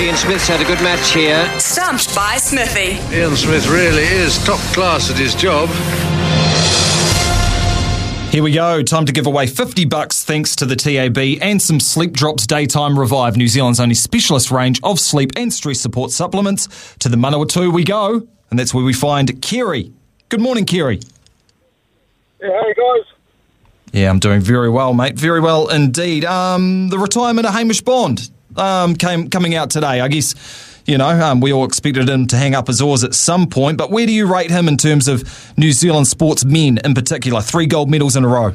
Ian Smith's had a good match here. Stumped by Smithy. Ian Smith really is top class at his job. Here we go. Time to give away 50 bucks thanks to the TAB and some Sleep Drops Daytime Revive, New Zealand's only specialist range of sleep and stress support supplements. To the Manawatu we go, and that's where we find Kerry. Good morning, Kerry. Yeah, hey guys. Yeah, I'm doing very well, mate. Very well indeed. Um, the retirement of Hamish Bond um, came coming out today. I guess you know um, we all expected him to hang up his oars at some point. But where do you rate him in terms of New Zealand sports men in particular? Three gold medals in a row.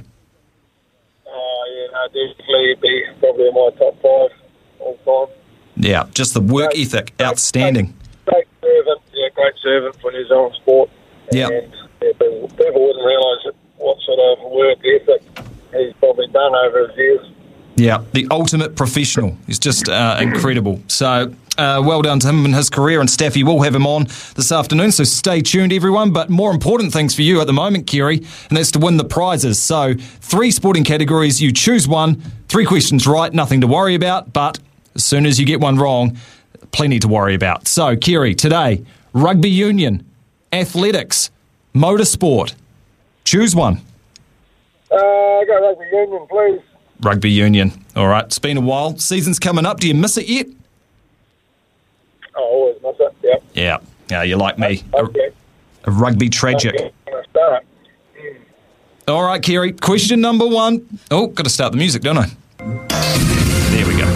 Oh, yeah, no, definitely be probably in my top five all time. Yeah, just the work ethic, outstanding. Great servant, yeah, great servant for New Zealand sport. Yeah. And yeah, people, people wouldn't realise what sort of work ethic he's probably done over his years. Yeah, the ultimate professional. He's just uh, incredible. So, uh, well done to him and his career. And Staffy We'll have him on this afternoon. So, stay tuned, everyone. But more important things for you at the moment, Kerry, and that's to win the prizes. So, three sporting categories. You choose one, three questions right, nothing to worry about. But as soon as you get one wrong, plenty to worry about. So, Kerry, today, rugby union, athletics, motorsport. Choose one. Uh, go rugby union, please. Rugby union. All right, it's been a while. Season's coming up. Do you miss it yet? Oh, always miss it, yeah. Yeah. Yeah, you're like me. A, Okay. a rugby tragic. Okay, I'm gonna start. Hmm. All right, Kerry. Question number one. Oh, got to start the music, don't I? There we go.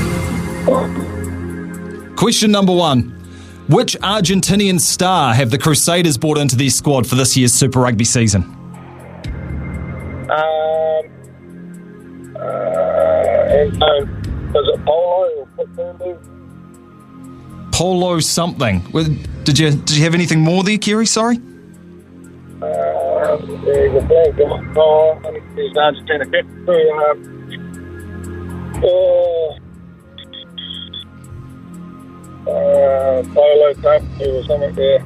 Question number one. Which Argentinian star have the Crusaders brought into their squad for this year's Super Rugby season? And so, was it Polo or Putulu? Polo something. Did you did you have anything more there, Kerry? Sorry. Uh, there's a blank on oh, I think there's Argentina. Um, uh, uh, Polo Cup or something there.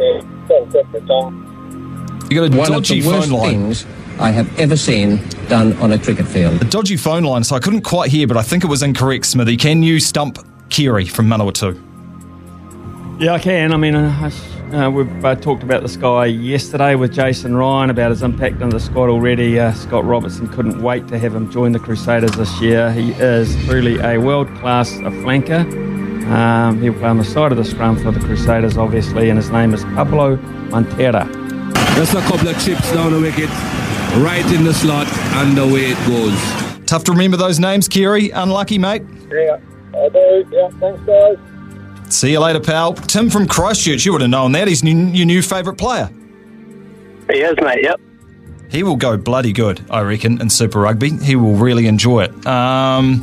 Yeah, got a separate tongue. You got a One of the worst phone line. things I have ever seen done on a cricket field. A dodgy phone line, so I couldn't quite hear, but I think it was incorrect, Smithy. Can you stump Kerry from Manawatu? Yeah, I can. I mean, uh, uh, we've uh, talked about this guy yesterday with Jason Ryan about his impact on the squad already. Uh, Scott Robertson couldn't wait to have him join the Crusaders this year. He is truly a world class flanker. Um, he'll play on the side of the scrum for the Crusaders, obviously, and his name is Pablo Matera. Just a couple of chips down the wicket, right in the slot, and away it goes. Tough to remember those names, Kerry. Unlucky, mate. Yeah, I do. Yeah, thanks, guys. See you later, pal. Tim from Christchurch, you would have known that. He's new, your new favourite player. He is, mate, yep. He will go bloody good, I reckon, in Super Rugby. He will really enjoy it. Um,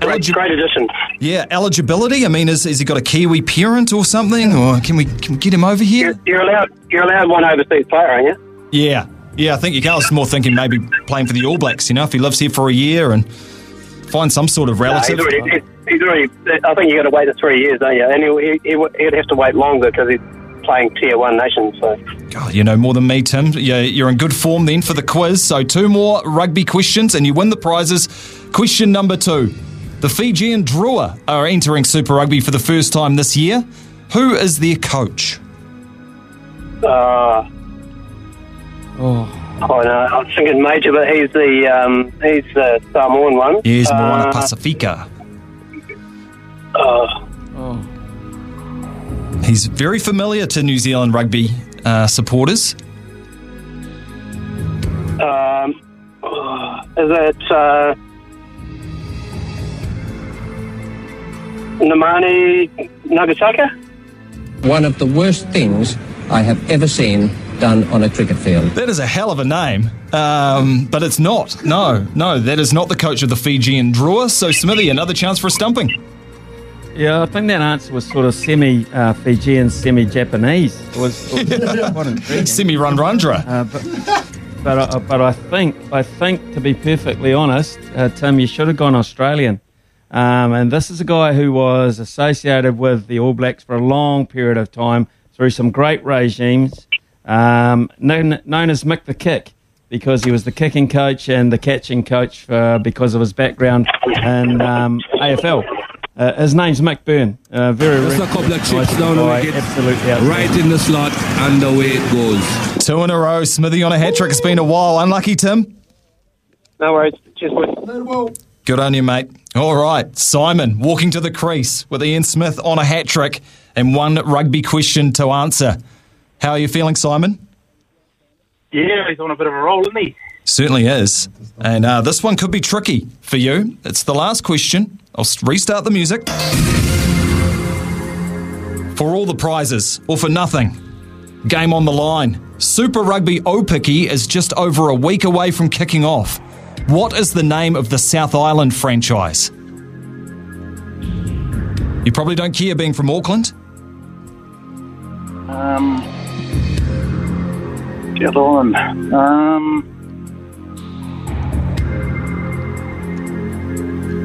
Great, great addition. yeah, eligibility. I mean, has, has he got a Kiwi parent or something, or can we can we get him over here? You're allowed, you're allowed one overseas player, aren't you? Yeah, yeah. I think you can. I was more thinking maybe playing for the All Blacks. You know, if he lives here for a year and find some sort of No, relative. he's already, he's, he's already. I think you got to wait the three years, don't you? And he, he, he'd have to wait longer because he's playing tier one nations. So God, you know more than me, Tim. Yeah, you're in good form then for the quiz. So two more rugby questions, and you win the prizes. Question number two: The Fijian Drua are entering Super Rugby for the first time this year. Who is their coach? uh, Oh, oh no, I was thinking Major, but he's the um, he's the Samoan one. Yes, Moana Uh, Pasifika. Uh, He's very familiar to New Zealand rugby uh, supporters. um, uh, is it uh, Namani Nagasaka? One of the worst things I have ever seen done on a cricket field. That is a hell of a name, um, but it's not. No, no, that is not the coach of the Fijian Drua. So, Smithy, another chance for a stumping. Yeah, I think that answer was sort of semi uh, Fijian, semi Japanese. It was, it was quite. Semi Runrundra. Uh, but but I, but I think I think to be perfectly honest, uh, Tim, you should have gone Australian. Um, and this is a guy who was associated with the All Blacks for a long period of time through some great regimes, um, known, known as Mick the Kick because he was the kicking coach and the catching coach for, because of his background in um, AFL. Uh, his name's Mick Byrne. Uh, very Just a couple of chips down the guy, wicket. Absolutely. Right in the slot, and away it goes. Two in a row. Smithy on a hat trick. It's been a while. Unlucky, Tim. No worries. Cheers, boys. Good on you, mate. All right. Simon walking to the crease with Ian Smith on a hat trick and one rugby question to answer. How are you feeling, Simon? Yeah, he's on a bit of a roll, isn't he? Certainly is. And uh, this one could be tricky for you. It's the last question. I'll restart the music. For all the prizes, or for nothing. Game on the line. Super Rugby Aupiki is just over a week away from kicking off. What is the name of the South Island franchise? You probably don't care being from Auckland. Um, South Island. Um,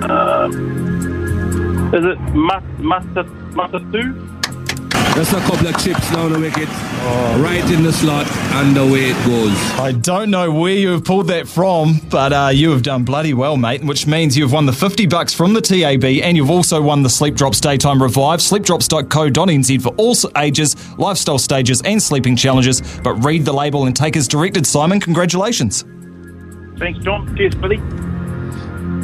uh, is it Mat Mata Matatu? Just a couple of chips down the wicket. Right in the slot, and away it goes. I don't know where you have pulled that from, but uh, you have done bloody well, mate, which means you've won the 50 bucks from the TAB and you've also won the Sleep Drops Daytime Revive. Sleepdrops.co.nz for all ages, lifestyle stages, and sleeping challenges. But read the label and take as directed, Simon. Congratulations. Thanks, John. Cheers, Billy.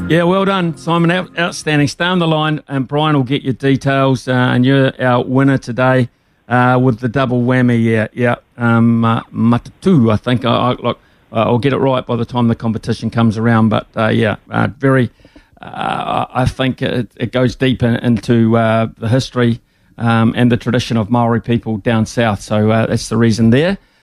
Yeah, well done, Simon. Out, outstanding. Stay on the line, and Brian will get your details. Uh, and you're our winner today uh, with the double whammy. Yeah, yeah. Um, uh, Matatu, I think. I, I, look, uh, I'll get it right by the time the competition comes around. But uh, yeah, uh, very. I think it, it goes deep in, into the history um, and the tradition of Maori people down south. So that's the reason there.